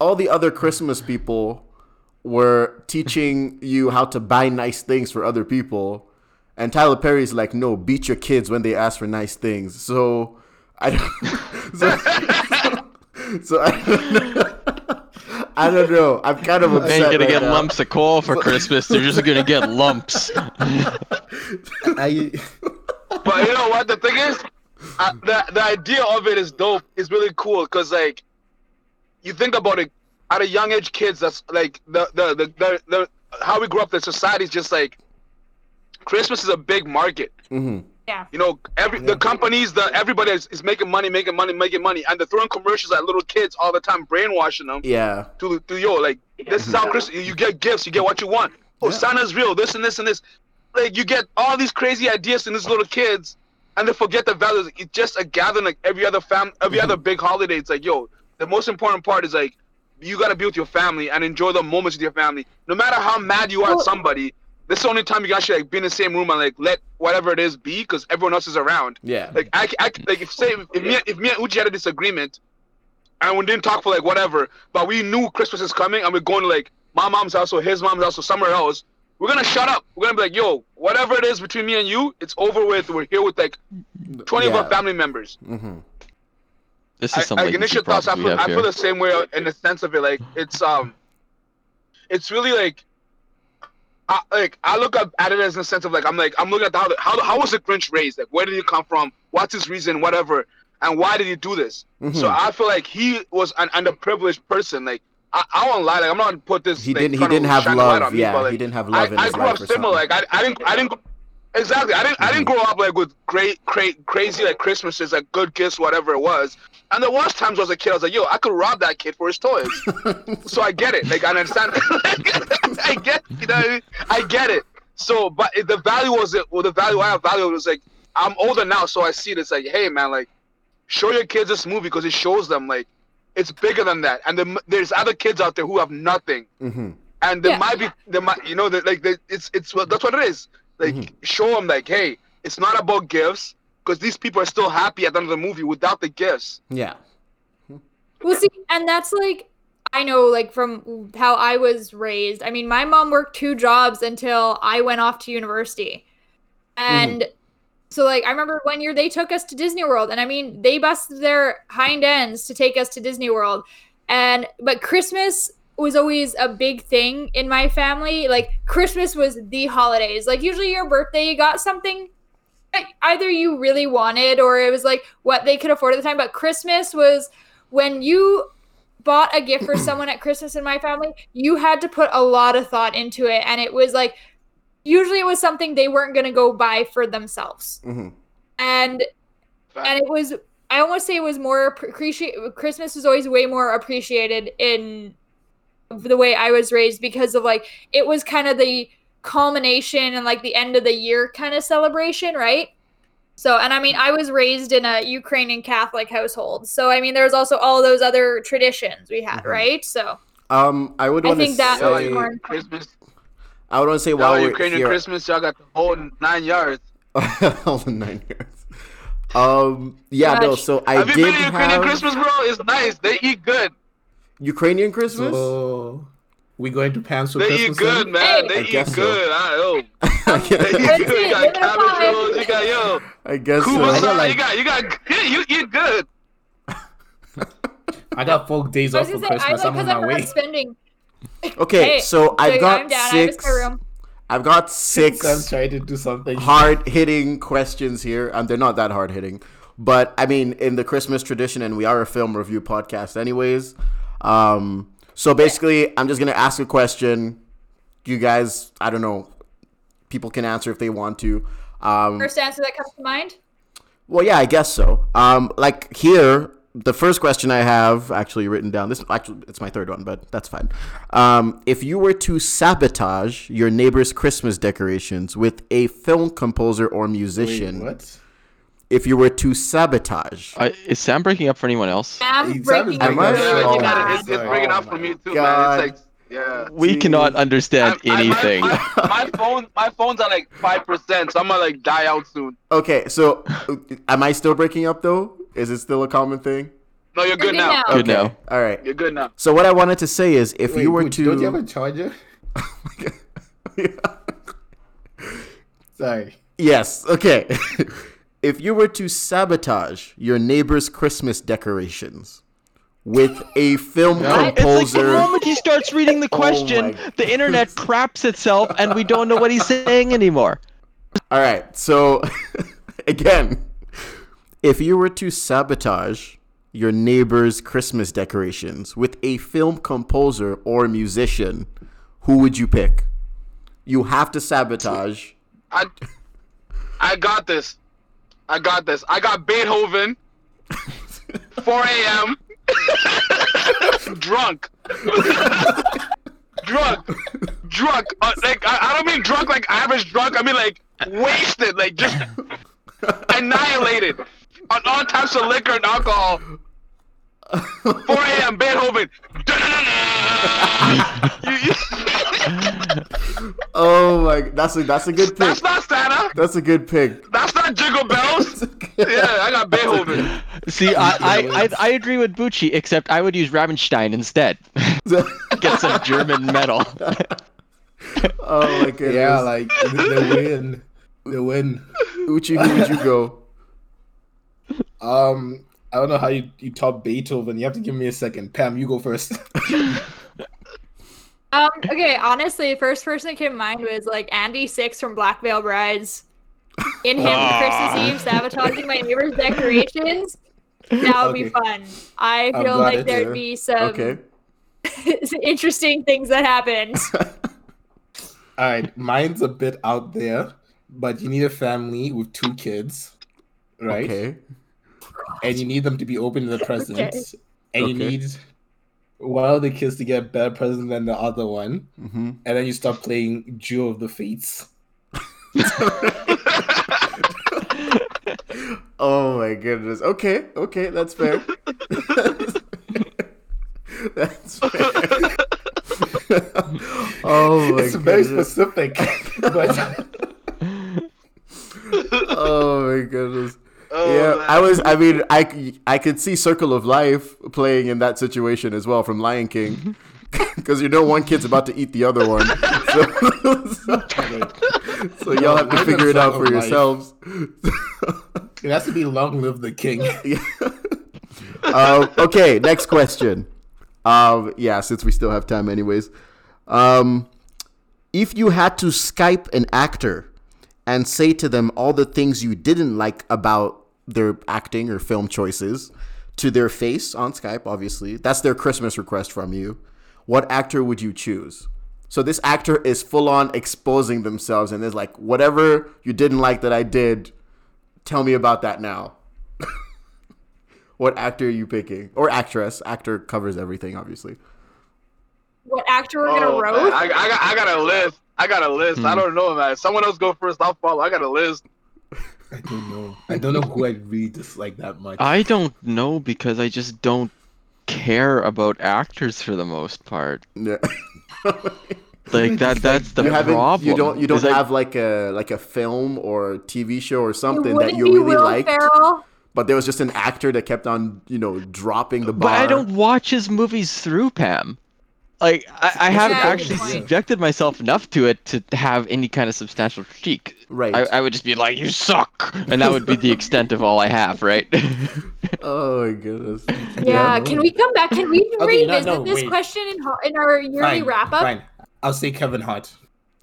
all the other Christmas people were teaching you how to buy nice things for other people, and Tyler Perry's like, "No, beat your kids when they ask for nice things." So I don't. so, so I don't know. I don't know. I'm kind of They upset. ain't gonna right get now. lumps of coal for Christmas. They're just gonna get lumps. I, But you know what? The thing is, uh, the the idea of it is dope. It's really cool because like, you think about it at a young age, kids. That's like the the the the, the how we grew up. The society is just like Christmas is a big market. Mhm. You know, every the companies, the everybody is, is making money, making money, making money, and they're throwing commercials at little kids all the time, brainwashing them Yeah. to, to yo, like this is how Christmas. You get gifts, you get what you want. Oh, Santa's real. This and this and this. Like you get all these crazy ideas in these little kids, and they forget the values. It's just a gathering like every other fam, every other mhm. big holiday. It's like yo, the most important part is like you gotta be with your family and enjoy the moments with your family. No matter how mad you are Well- at somebody, this is the only time you can actually like be in the same room and like let whatever it is be, because everyone else is around. Yeah. Like I, I like if say if me if me and Uchi had a disagreement, and we didn't talk for like whatever, but we knew Christmas is coming, and we're going to like my mom's house or his mom's house or somewhere else. We're gonna shut up. We're gonna be like, yo, whatever it is between me and you, it's over with. We're here with like twenty of Yeah. our family members. Mm-hmm. This I, is some like latency initial thoughts. I problems we feel, have I feel here. the same way in the sense of it. Like it's um, it's really like. I, like I look up at it as in the sense of like I'm like I'm looking at how the, how how was the Grinch raised? Like where did he come from? What's his reason? Whatever, and why did he do this? So I feel like he was an underprivileged person. Like I, I won't lie. Like I'm not gonna put this. He like, didn't. He didn't have shine a light love. on me, Yeah, but, like, he didn't have I, love in I his grew life. up similar. Like I, I didn't. I didn't. Exactly. I didn't. I didn't mm-hmm. grow up like with great, great, crazy like Christmases, like good gifts, whatever it was. And there was times as a kid, I was like, "Yo, I could rob that kid for his toys." so I get it. Like I understand. I get. You know, I, mean? I get it. So, but the value was it. Well, the value I have value was like I'm older now, so I see it. It's like, hey, man, like show your kids this movie because it shows them like it's bigger than that. And the, there's other kids out there who have nothing hmm and there Yeah. might be there might you know like they, it's it's well, that's what it is like Mhm. show them like hey it's not about gifts because these people are still happy at the end of the movie without the gifts Yeah. Well, see, and that's like I know, like from how I was raised. I mean, my mom worked two jobs until I went off to university, and so like I remember one year they took us to Disney World, and I mean they busted their hind ends to take us to Disney World, and but Christmas was always a big thing in my family. Like Christmas was the holidays. Like usually your birthday, you got something either you really wanted or it was like what they could afford at the time. But Christmas was when you bought a gift for someone at Christmas in my family, you had to put a lot of thought into it. And it was like, usually it was something they weren't going to go buy for themselves. hmm And, and it was, I almost say it was more appreciate. Christmas was always way more appreciated in the way I was raised because of like, it was kind of the culmination and like the end of the year kind of celebration, right? So, and I mean, I was raised in a Ukrainian Catholic household. So, I mean, there's also all those other traditions we had, Mhm. right? So, Um, I would I want to think that Y'all was say. more- Christmas I would want to say y'all while we're Ukrainian here. Christmas y'all got the whole nine yards all the nine years. Um. Yeah. No. So I have you did been to Ukrainian have Christmas bro it's nice they eat good Ukrainian Christmas. So we going to Pam's for Christmas. they Christmas? eat good then? man they I eat guess so. good I, oh, I they guess, eat good. you got cabbage rolls you got yo I guess so. I like- you got you got yeah, you eat good I got four days off was for gonna I Christmas. like I'm on my way. spending. Okay, Hey, so I've got I'm. I have a six. I've got six trying to do something. hard hitting questions here. Um, they're not that hard hitting, but I mean, in the Christmas tradition, and we are a film review podcast, anyways. Um, so basically, I'm just gonna ask a question. You guys, I don't know. People can answer if they want to. Um, First answer that comes to mind. well, yeah, I guess so. Um, like here, the first question I have actually written down. This actually it's my third one, but that's fine. Um, if you were to sabotage your neighbor's Christmas decorations with a film composer or Wait, musician, what? if you were to sabotage, I, is Sam breaking up for anyone else? I'm breaking up like really that. Yeah, Oh you my gotta, it's, it's breaking out for me too, God. man. It's like, yeah. We cannot understand I- I- my- anything. My, my phone, my phone's at like five percent, so I'm gonna like die out soon. okay. So, am I still breaking up though? Is it still a common thing? No, you're good Good now. now. Good Okay. now. All right. You're good now. So what I wanted to say is, if Wait, you were Booch, to, don't you have a charger? Sorry. Yes. Okay. if you were to sabotage your neighbor's Christmas decorations with a film composer. It's like the moment he starts reading the Oh question, my the internet craps itself, and we don't know what he's saying anymore. all right. So again, if you were to sabotage your neighbor's Christmas decorations with a film composer or musician, who would you pick? You have to sabotage. I, I got this. I got this. I got Beethoven. 4 a.m. drunk. drunk. Drunk. Uh, like I, I don't mean drunk like average drunk. I mean like wasted. Like just annihilated on all types of liquor and alcohol. 4 a.m. Beethoven. You- you- Oh my! That's a that's a good pick. That's not Santa. That's a good pick. That's not Jingle Bells. Yeah, I got Beethoven. See, I, I, I, I agree with Bucci, except I would use Rammstein instead. Get some German metal. oh my goodness. Yeah, like the, the win. The win. Uchi, who would you go? Um, I don't know how you, you top Beethoven. You have to give me a second. Pam, you go first. Um, okay, honestly, first person that came to mind was like Andy Six from Black Veil Brides. In him Ah. Christmas Eve sabotaging my neighbor's decorations. That would be fun. I feel like there'd yeah. be some Okay. interesting things that happened. All right, mine's a bit out there, but you need a family with two kids, right? Okay. And you need them to be open to the presents, and you need one of the kids to get a better present than the other one, hmm and then you start playing Duel of the Fates. Oh my goodness. Okay. Okay. That's fair. that's fair. oh my it's very specific, but Oh my goodness. Oh, yeah. I was. I mean, I I could see Circle of Life playing in that situation as well from Lion King, because you know one kid's about to eat the other one. So, so y'all have to figure it out for yourselves. it has to be "Long Live the King." um, okay, next question. Um, yeah, since we still have time, anyways. Um, if you had to Skype an actor and say to them all the things you didn't like about their acting or film choices to their face on Skype, obviously, that's their Christmas request from you. What actor would you choose? So this actor is full on exposing themselves and is like, whatever you didn't like that I did, tell me about that now. What actor are you picking? Or actress? Actor covers everything, obviously. What actor we're gonna Oh, roast? I, I, got, I got a list. I got a list. I Hmm. don't know, man. Someone else go first. I'll follow. I got a list. I don't know. I don't know who I really dislike that much. I don't know because I just don't care about actors for the most part. Yeah. Like that that's the you haven't. problem. You don't. You don't is I- have like a like a film or TV show or something that you really Will liked, Ferrell. but there was just an actor that kept on, you know, dropping the bar. But I don't watch his movies through Pam. Like I, I haven't Yeah, actually point. subjected myself enough to it to have any kind of substantial critique. Right. I, I would just be like, "You suck," and that would be the extent of all I have, right? oh my goodness. Yeah, can we come back? Can we Okay, revisit no, this wait. question in, in our yearly Fine, wrap up? Fine. I'll say Kevin Hart.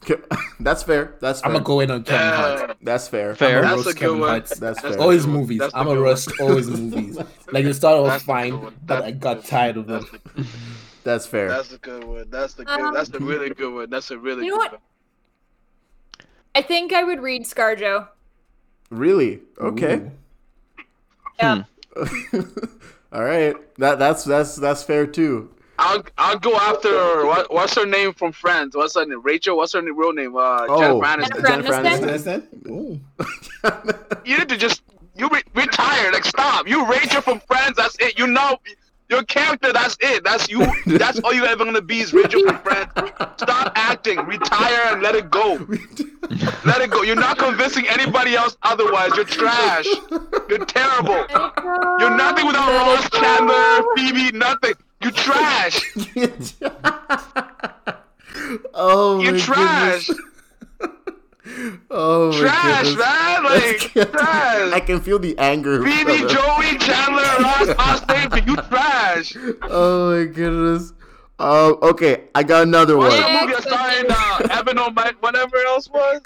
That's fair. That's fair. I'm gonna go in on Kevin Yeah. Hart. That's fair. Fair. I'm That's roast a good Kevin one. Hart. That's That's fair. the Always movies. I'm a good one. roast always movies. Like the start was That's fine, but I got tired of them. That's fair. that's a good one. That's the good. Um, that's the really good one. That's a really. You know good what? I think I would read ScarJo. Really? Okay. Ooh. Yeah. All right. That that's that's that's fair too. I'll I'll go after what, what's her name from Friends? What's her name? Rachel. What's her name, real name? Uh, Oh, Jennifer Aniston. Jennifer Jennifer Aniston? Aniston. Ooh. You need to just you re- retire. Like stop. You Rachel from Friends. That's it. You know your character. That's it. That's you. That's all you're ever gonna be is Rachel from Friends. Stop acting. Retire and let it go. Let it go. You're not convincing anybody else otherwise. You're trash. You're terrible. You're nothing without Ross Chandler, Phoebe. Nothing. Oh, you're trash. oh You my trash. goodness. Oh Trash, man. Like trash. I can feel the anger. Phoebe. Joey, Chandler, Ross, Austin, you trash. Oh my goodness. Oh, okay. I got another What's one. the movie starring uh, Evan Almighty, whatever else was?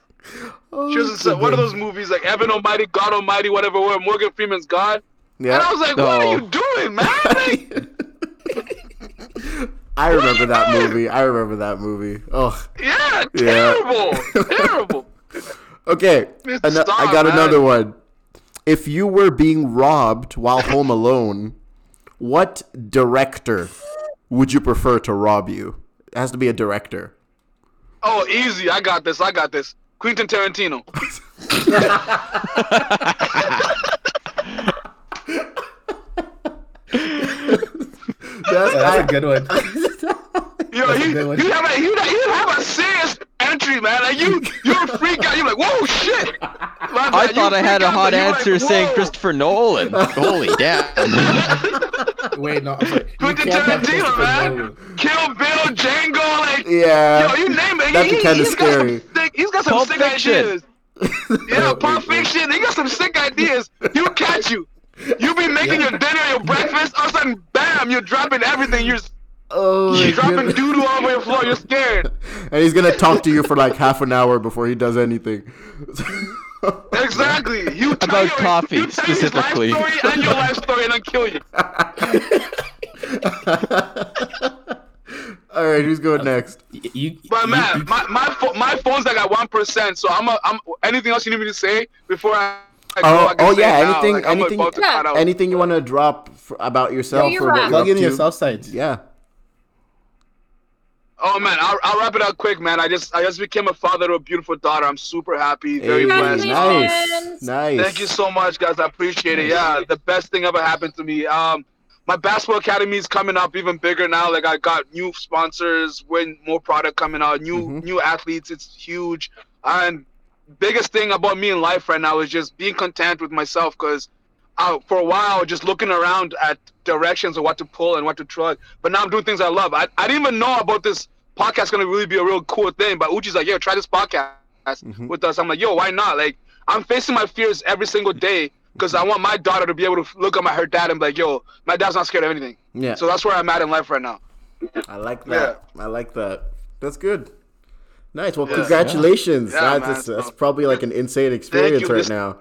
Oh, She was in one of those movies like Evan Almighty, God Almighty, whatever, where Morgan Freeman's God. Yeah. And I was like, what Oh. are you doing, man? Like, I remember that doing? movie. I remember that movie. Oh, yeah, Yeah. terrible, terrible. okay. Mr. Ano- I got man. another one. If you were being robbed while home alone, what director would you prefer to rob you? It has to be a director. Oh, easy. I got this. I got this. Quentin Tarantino. That's, That's a good one. Yo, That's he, good one. have a he, he have a serious entry, man. Like you, you're a freak out. You're like, whoa, shit. My I bad. thought I had a hot answer like, saying. Christopher Nolan. Holy damn! Wait, no. I'm sorry. You Quentin can't Tarantino, man. Nolan. Kill Bill, Django, like. yeah. Yo, you name it. That'd he, be kinda he's got scary. sick. He's got some Pulp sick Fiction. ideas. Yeah, Pulp Fiction. He got some sick ideas. He'll catch you. You be making your dinner, your breakfast. All of a sudden, bam! You're dropping everything. You're, oh you're dropping goodness. doo doo all over your floor. You're scared. And he's gonna talk to you for like half an hour before he does anything. Exactly. You tell About your- coffee, you tell his specifically. life story and your life story, and then kill you. All right, who's going next? Y- You, But man, you- my my pho- my phone's like at one percent. So I'm a, I'm anything else you need me to say before I. I go, Oh, oh yeah, anything, Like, anything, Yeah. anything you want to drop f about yourself you're or what right. you're up plug in to? your South Side. Yeah. Oh man, I'll, I'll wrap it up quick, man. I just I just became a father to a beautiful daughter. I'm super happy, very Hey, blessed. Nice, nice. Thank you so much, guys. I appreciate it. Yeah, the best thing ever happened to me. Um, my basketball academy is coming up even bigger now. Like I got new sponsors, when more product coming out, new Mhm. new athletes. It's huge. And biggest thing about me in life right now is just being content with myself. Cause uh, for a while, just looking around at directions of what to pull and what to try. But now I'm doing things I love. I, I didn't even know about this podcast going to really be a real cool thing. But Uchi's like, yo, try this podcast Mhm. with us. I'm like, yo, why not? Like, I'm facing my fears every single day because I want my daughter to be able to look at my her dad and be like, yo, my dad's not scared of anything. Yeah, So that's where I'm at in life right now. I like that. I like that. That's good. Nice. Well, Yeah. congratulations. Yeah, that's, man. that's, that's probably like an insane experience right now.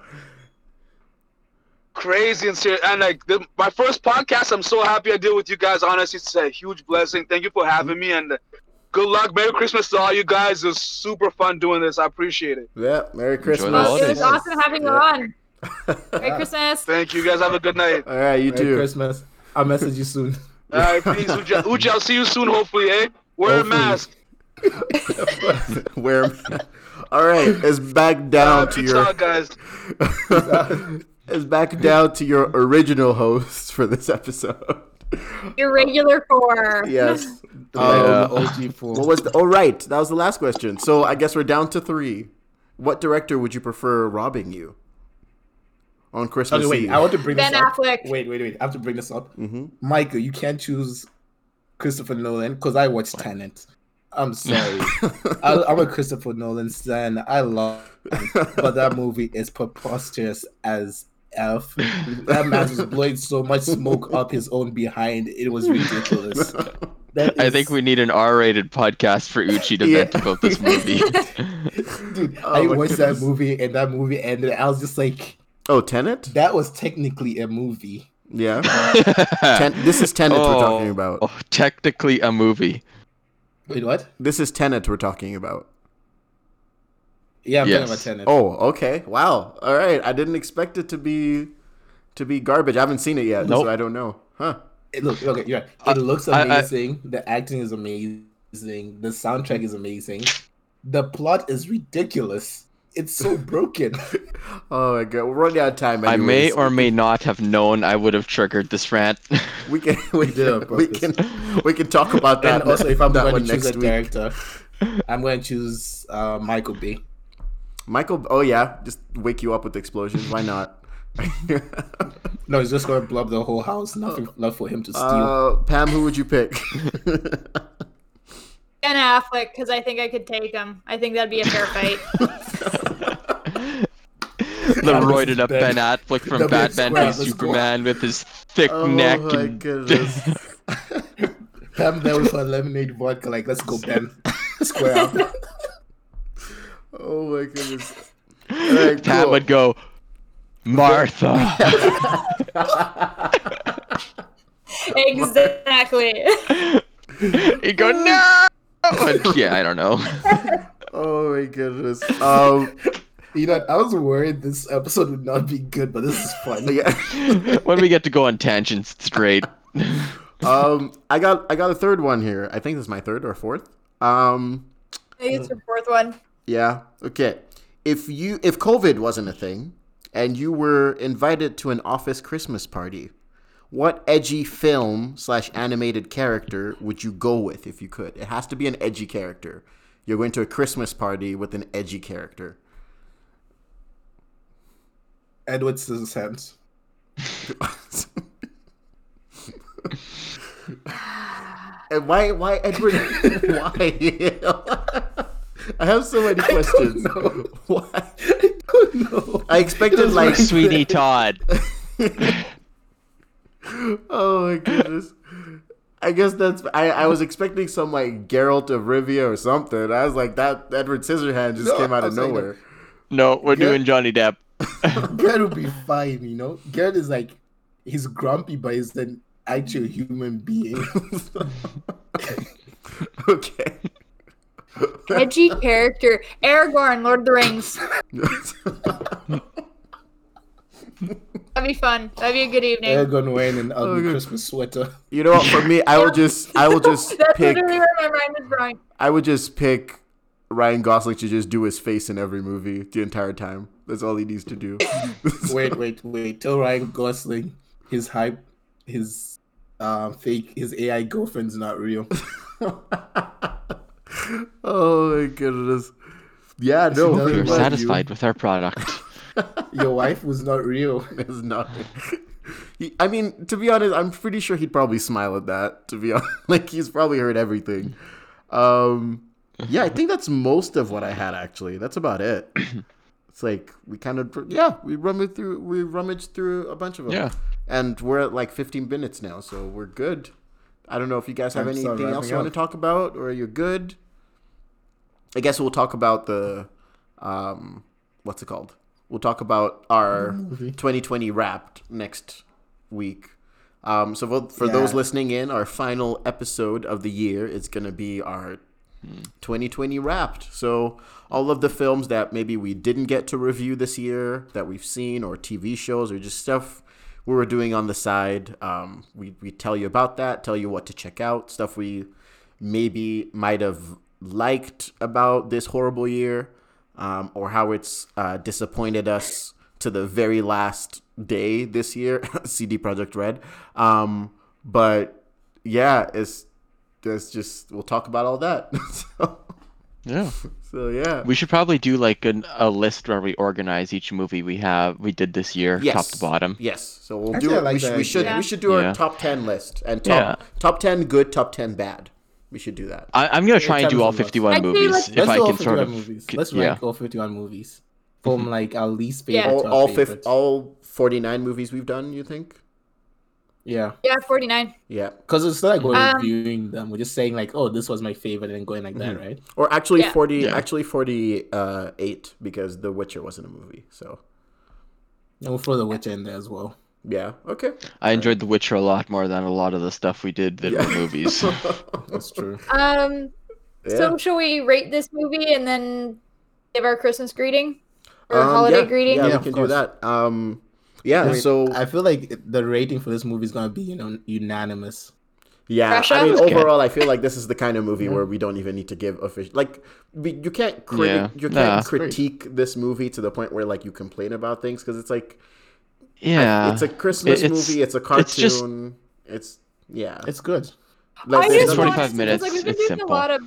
Crazy and serious. And like the, my first podcast, I'm so happy I did with you guys. Honestly, it's a huge blessing. Thank you for having me and good luck. Merry Christmas to all you guys. It was super fun doing this. I appreciate it. Yeah. Merry Christmas. Well, it was awesome having you on. Merry Christmas. Thank you guys. Have a good night. All right, you Merry too. Christmas. I'll message you soon. All right, peace. Uchi, Uchi, I'll see you soon, hopefully, eh? Wear Hopefully. a mask. Where? All right, it's back Uh, down to your. out, guys. it's back down to your original host for this episode. Your regular four. Yes. The Um, OG fool. What was the? Oh, right. That was the last question. So I guess we're down to three. What director would you prefer robbing you on Christmas Okay, wait. Eve? I want to bring Ben this up. Affleck. Wait, wait, wait. I have to bring this up. Mhm. Michael, you can't choose Christopher Nolan because I watched Tenet. I'm sorry. I, I'm a Christopher Nolan fan. I love, it, but that movie is preposterous as f. That man was blowing so much smoke up his own behind. It was ridiculous. That I think we need an R-rated podcast for Uchi to Yeah. vent about this movie. dude. Oh I watched goodness. that movie and that movie ended. I was just like, oh, Tenet? that was technically a movie. Yeah. Ten- this is Tenet we're talking Oh, about. oh, technically a movie. Wait, what? This is Tenet we're talking about. Yeah, I'm Yes. talking about Tenet. Oh, okay. Wow. All right. I didn't expect it to be to be garbage. I haven't seen it yet, Nope. so I don't know. Huh. It look okay, yeah. I- It looks I- I- amazing. the acting is amazing. The soundtrack is amazing. The plot is ridiculous. It's so broken. Oh my god. We're running out of time. I may or may not have known I would have triggered this rant. we can we did we can we can talk about that. and also, if I'm going to choose next a week. director, I'm going to choose uh, Michael Bay. Michael. Oh yeah. Just wake you up with explosions. Why not? No, he's just going to blow up the whole house. Nothing left for him to steal. uh, Pam, who would you pick? Ben Affleck, because I think I could take him. I think that'd be a fair fight. the roided up Ben Ben. Affleck from The Batman square, v. Superman with his thick oh neck my and goodness. Pam there with her lemonade vodka. Like, let's go, Ben. Square up. oh my goodness. Alright, Pat cool. would go, Martha. exactly. He'd go, no. And, yeah, I don't know. Oh my goodness. Um. You know, I was worried this episode would not be good, but this is fun. Yeah. when we get to go on tangents, it's great. um. I got I got a third one here. I think this is my third or fourth. Um. I think it's your fourth one. Yeah. Okay. If you if COVID wasn't a thing and you were invited to an office Christmas party, what edgy film slash animated character would you go with if you could? It has to be an edgy character. You're going to a Christmas party with an edgy character. Edward Scissorhands. and why why Edward why? I have so many questions. know. Why? I don't know. I expected like Sweeney Todd. Oh my goodness. I guess that's I, I was expecting some like Geralt of Rivia or something. I was like that Edward Scissorhands just No, came out of was like, nowhere. No, we're Yeah. doing Johnny Depp. Geralt would be fine, you know. Geralt is like he's grumpy, but he's an actual human being. okay. Edgy character. Aragorn, Lord of the Rings. That'd be fun. That'd be a good evening. Aragorn wearing an ugly oh, good. Christmas sweater. you know what? For me, I will just I will just That's pick literally where my mind was going. I would just pick Ryan Gosling to just do his face in every movie the entire time. That's all he needs to do. wait, wait, wait. Tell Ryan Gosling his hype, his um, fake, his AI girlfriend's not real. oh my goodness. Yeah, no. doesn't We're love you. satisfied with our product. Your wife was not real. It's not. He, I mean, to be honest, I'm pretty sure he'd probably smile at that. To be honest, like he's probably heard everything. Um, yeah, I think that's most of what I had. Actually, that's about it. It's like we kind of yeah, we rummaged through we rummaged through a bunch of them. Yeah. and we're at like 15 minutes now, so we're good. I don't know if you guys have Time to start anything else wrapping you want to talk about, or you're good. I guess we'll talk about the, um, what's it called? We'll talk about our 2020 wrapped next week. Um, so for, for those listening in, our final episode of the year is going to be our 2020 wrapped. So all of the films that maybe we didn't get to review this year that we've seen, or TV shows, or just stuff we were doing on the side, um, we we tell you about that, tell you what to check out, stuff we maybe might have liked about this horrible year, um, or how it's uh, disappointed us to the very last day this year. CD Projekt Red, um, but yeah, it's it's just we'll talk about all that. so, Yeah. so So yeah. We should probably do like an, a list where we organize each movie we have we did this year, Yes. top to bottom. Yes. So we'll Actually, do it. like we, should, we should idea. we should do Yeah. our top ten list and top top ten good, top ten bad. We should do that. I, I'm gonna try and do all some lists. 51 I'd say movies let's- if Let's I do all can sort 51 of. movies. c- Let's yeah. rank all 51 movies from mm-hmm. like our least Yeah. favorite All our all, fif- favorites. all forty nine movies we've done. You think? Yeah, Yeah, 49. Yeah. because it's not like we're Um, reviewing them. We're just saying like, oh, this was my favorite, and going like that, right? Or actually Yeah. forty. Yeah. Actually forty uh, eight because The Witcher wasn't a movie. So And we'll throw The Witcher in there as well. yeah. Okay. I enjoyed The Witcher a lot more than a lot of the stuff we did that Yeah. were movies. That's true. Um, Yeah. so shall we rate this movie and then give our Christmas greeting? Or Um, holiday yeah, greeting? Yeah, Yeah, we of can do that. Um, yeah. Wait, so I feel like the rating for this movie is gonna be, you know, unanimous. Yeah, Russia? I mean, Okay. overall, I feel like this is the kind of movie mm-hmm. where we don't even need to give official. Like, we, you can't criti- Yeah. you can't Nah. critique this movie to the point where like you complain about things because it's like yeah. it's a Christmas it's- movie, it's a cartoon, it's just- it's yeah. It's good. Like, I there's just no- 45 watched- because, minutes, Like, we've been it's doing simple. a lot of.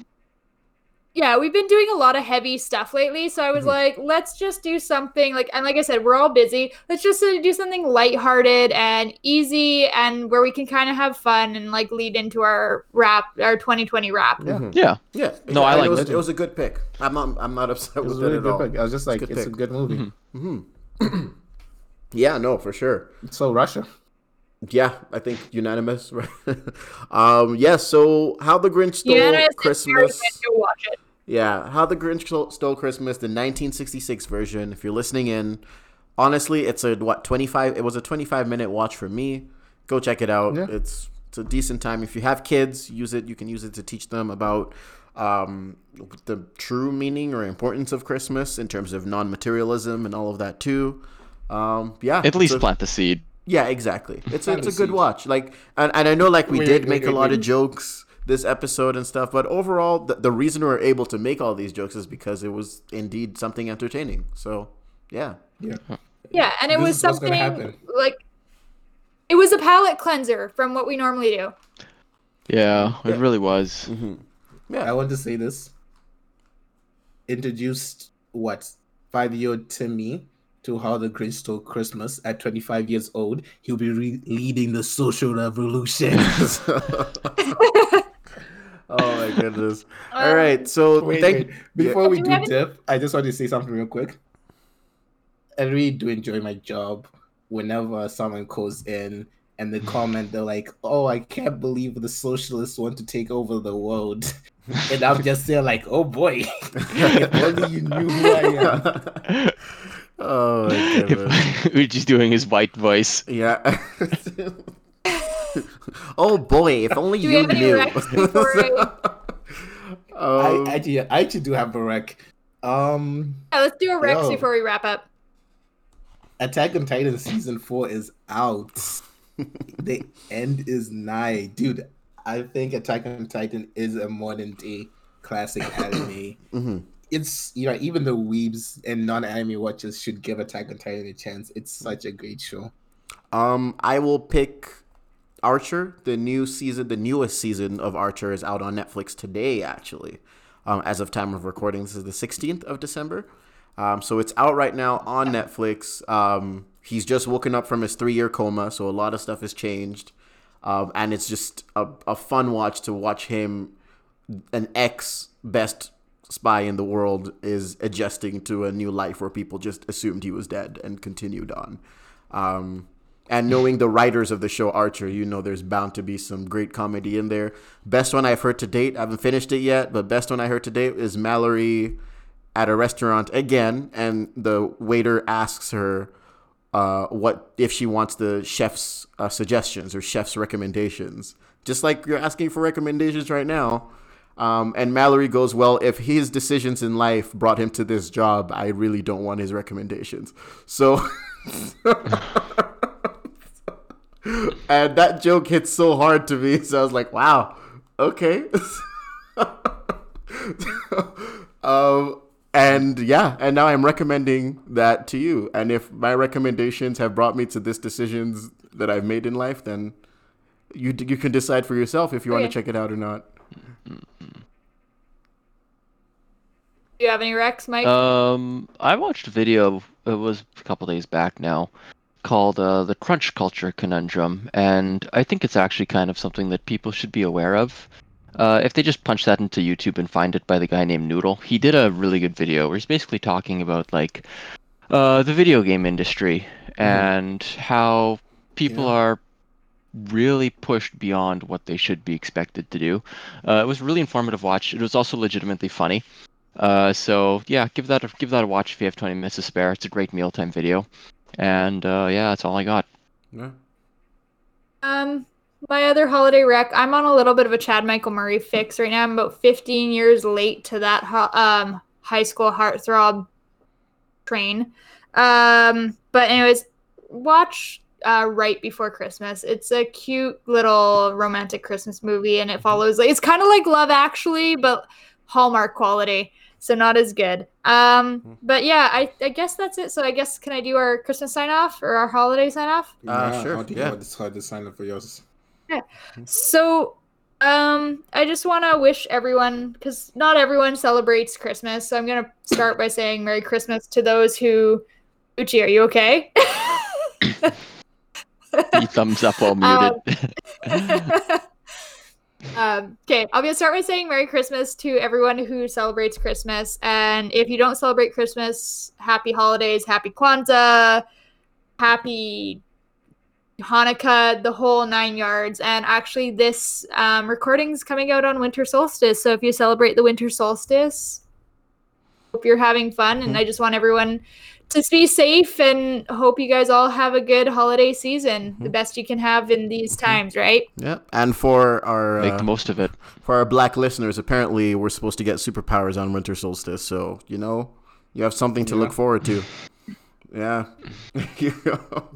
Yeah, we've been doing a lot of heavy stuff lately, so I Mm-hmm. was like, let's just do something like, and like I said, we're all busy. Let's just uh, do something lighthearted and easy, and where we can kind of have fun and like lead into our wrap, our 2020 wrap. Yeah. Mhm. yeah. yeah. No, I it like was, it. it was a good pick. I'm not I'm not upset It was with really it at good. all. pick. I was just like, good it's a good movie. hmm yeah, no, for sure. So Russia. Yeah, I think unanimous. Right? um, yeah. So, how the Grinch stole Yeah, and I said, Christmas. Watch it. Yeah, How the Grinch Stole- Stole Christmas, the 1966 version. If you're listening in, honestly, it's a what 25. It was a 25 minute watch for me. Go check it out. Yeah. It's it's a decent time. If you have kids, use it. You can use it to teach them about um, the true meaning or importance of Christmas in terms of non-materialism and all of that too. Um, yeah, At least it's a- plant the seed. Yeah, exactly. It's a, it's a good watch. Like, and, and I know like we Wait, did wait, make wait, a lot wait. of jokes this episode and stuff, but overall, the, the reason we're able to make all these jokes is because it was indeed something entertaining. So, yeah. Yeah. Yeah, and it This was is what's gonna something like it was a palate cleanser from what we normally do. Yeah, Yeah. it really was. hmm I Yeah. want to say this. Introduced what five year old Timmy to how the Grinch stole Christmas at 25 years old. He'll be re- leading the social revolution. oh my goodness. all Um, right. So, wait, thank wait. Before we Do do we any- dip, I just want to say something real quick. I really do enjoy my job. Whenever someone calls in and they comment, they're like, "Oh, I can't believe the socialists want to take over the world," and I'm just there like, "Oh boy, if only you knew who I am." Oh my goodness. Uchi's doing his white voice. Yeah. oh boy, if only Do you have knew. recs Um, I actually, I actually do have a rec. Um, Yeah, let's do a Rex Yo. before we wrap up. Attack on Titan season four is out. the end is nigh, dude. I think Attack on Titan is a modern day classic anime. mhm. It's you know even the weebs and non-anime watchers should give Attack on Titan a chance. It's such a great show. Um, I will pick Archer. The new season, the newest season of Archer is out on Netflix today. Actually, um, as of time of recording, this is the sixteenth of December. Um, so it's out right now on Netflix. Um, he's just woken up from his three-year coma, so a lot of stuff has changed. Um, and it's just a, a fun watch to watch him, an ex best spy in the world, is adjusting to a new life where people just assumed he was dead and continued on. Um, and knowing the writers of the show Archer, you know there's bound to be some great comedy in there. Best one I've heard to date, I haven't finished it yet, but best one I heard to date is Mallory at a restaurant again, and the waiter asks her uh, what if she wants the chef's uh, suggestions or chef's recommendations, just like you're asking for recommendations right now. Um, and Mallory goes, Well, if his decisions in life brought him to this job, I really don't want his recommendations. So. and that joke hits so hard to me. So I was like, Wow, okay. um, and yeah, and now I'm recommending that to you. And if my recommendations have brought me to this decisions that I've made in life, then you you can decide for yourself if you want to check it out or not. Do you have any recs, Mike? Um, I watched a video. It was a couple days back now, called uh, "The Crunch Culture Conundrum," and I think it's actually kind of something that people should be aware of. Uh, if they just punch that into YouTube and find it by the guy named Noodle, he did a really good video where he's basically talking about like uh, the video game industry and how people Yeah. are really pushed beyond what they should be expected to do. Uh, it was a really informative watch. It was also legitimately funny. Uh, so yeah, give that a, give that a watch if you have 20 minutes to spare. It's a great mealtime video, and uh, yeah, that's all I got. Yeah. Um, my other holiday rec. I'm on a little bit of a Chad Michael Murray fix right now. I'm about 15 years late to that ho- um high school heartthrob train. Um, but anyways, watch uh Write Before Christmas. It's a cute little romantic Christmas movie, and it follows like it's kind of like Love Actually, but Hallmark quality. So not as good. Um, but yeah, I, I guess that's it. So I guess can I do our Christmas sign off or our holiday sign off? Uh, sure, How do yeah. decide to sign up for yours? So, um, I just want to wish everyone, because not everyone celebrates Christmas. So I'm gonna start by saying Merry Christmas to those who. Uchi, are you okay? He thumbs up while Um, muted. um, okay, I'm gonna start by saying Merry Christmas to everyone who celebrates Christmas, and if you don't celebrate Christmas, Happy Holidays, Happy Kwanzaa, Happy Hanukkah, the whole nine yards. And actually, this um, recording is coming out on winter solstice, so if you celebrate the winter solstice, hope you're having fun, and I just want everyone to be safe and hope you guys all have a good holiday season, the best you can have in these times, right? Yeah. And for our Make uh, the most of it. for our black listeners, apparently we're supposed to get superpowers on winter solstice. So you know, you have something to Yeah. look forward to. Yeah.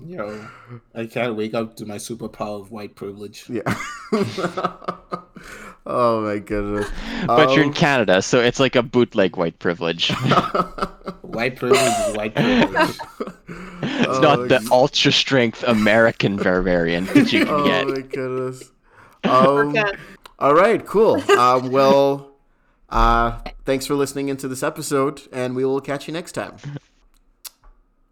Yo, I can't wake up to my superpower of white privilege. yeah. oh my goodness. But you're in Um, Canada, so it's like a bootleg white privilege. White privilege is white privilege. it's Oh, not the ex- ultra strength American barbarian that you can Oh get. Oh my goodness. Um, Okay. All right, cool. Um, well, uh, thanks for listening into this episode, and we will catch you next time.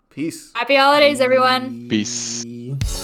Peace. Happy holidays, everyone. Peace. Peace.